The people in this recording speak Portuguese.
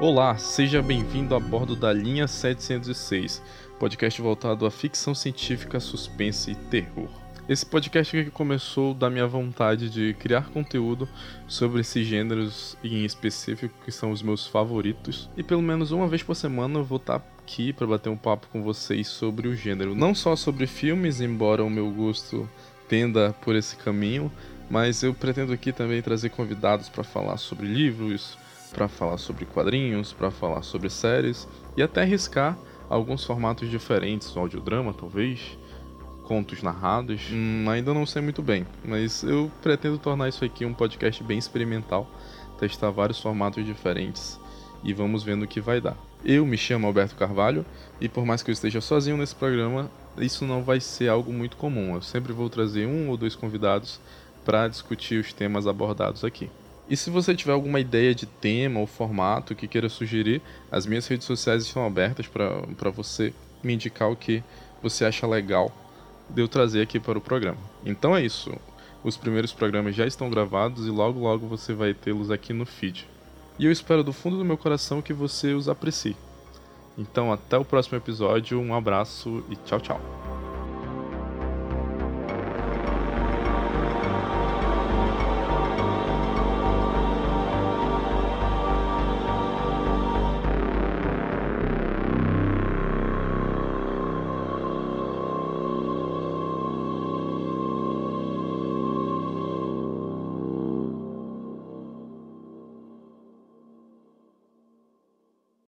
Olá, seja bem-vindo a bordo da linha 706, podcast voltado à ficção científica, suspense e terror. Esse podcast aqui começou da minha vontade de criar conteúdo sobre esses gêneros em específico que são os meus favoritos. E pelo menos uma vez por semana eu vou estar aqui para bater um papo com vocês sobre o gênero. Não só sobre filmes, embora o meu gosto tenda por esse caminho, mas eu pretendo aqui também trazer convidados para falar sobre livros, para falar sobre quadrinhos, para falar sobre séries e até arriscar alguns formatos diferentes, audiodrama talvez contos narrados, hum, ainda não sei muito bem, mas eu pretendo tornar isso aqui um podcast bem experimental, testar vários formatos diferentes e vamos vendo o que vai dar. Eu me chamo Alberto Carvalho e por mais que eu esteja sozinho nesse programa, isso não vai ser algo muito comum. Eu sempre vou trazer um ou dois convidados para discutir os temas abordados aqui. E se você tiver alguma ideia de tema ou formato que queira sugerir, as minhas redes sociais estão abertas para você me indicar o que você acha legal de eu trazer aqui para o programa. Então é isso. Os primeiros programas já estão gravados e logo logo você vai tê-los aqui no feed. E eu espero do fundo do meu coração que você os aprecie. Então até o próximo episódio, um abraço e tchau, tchau.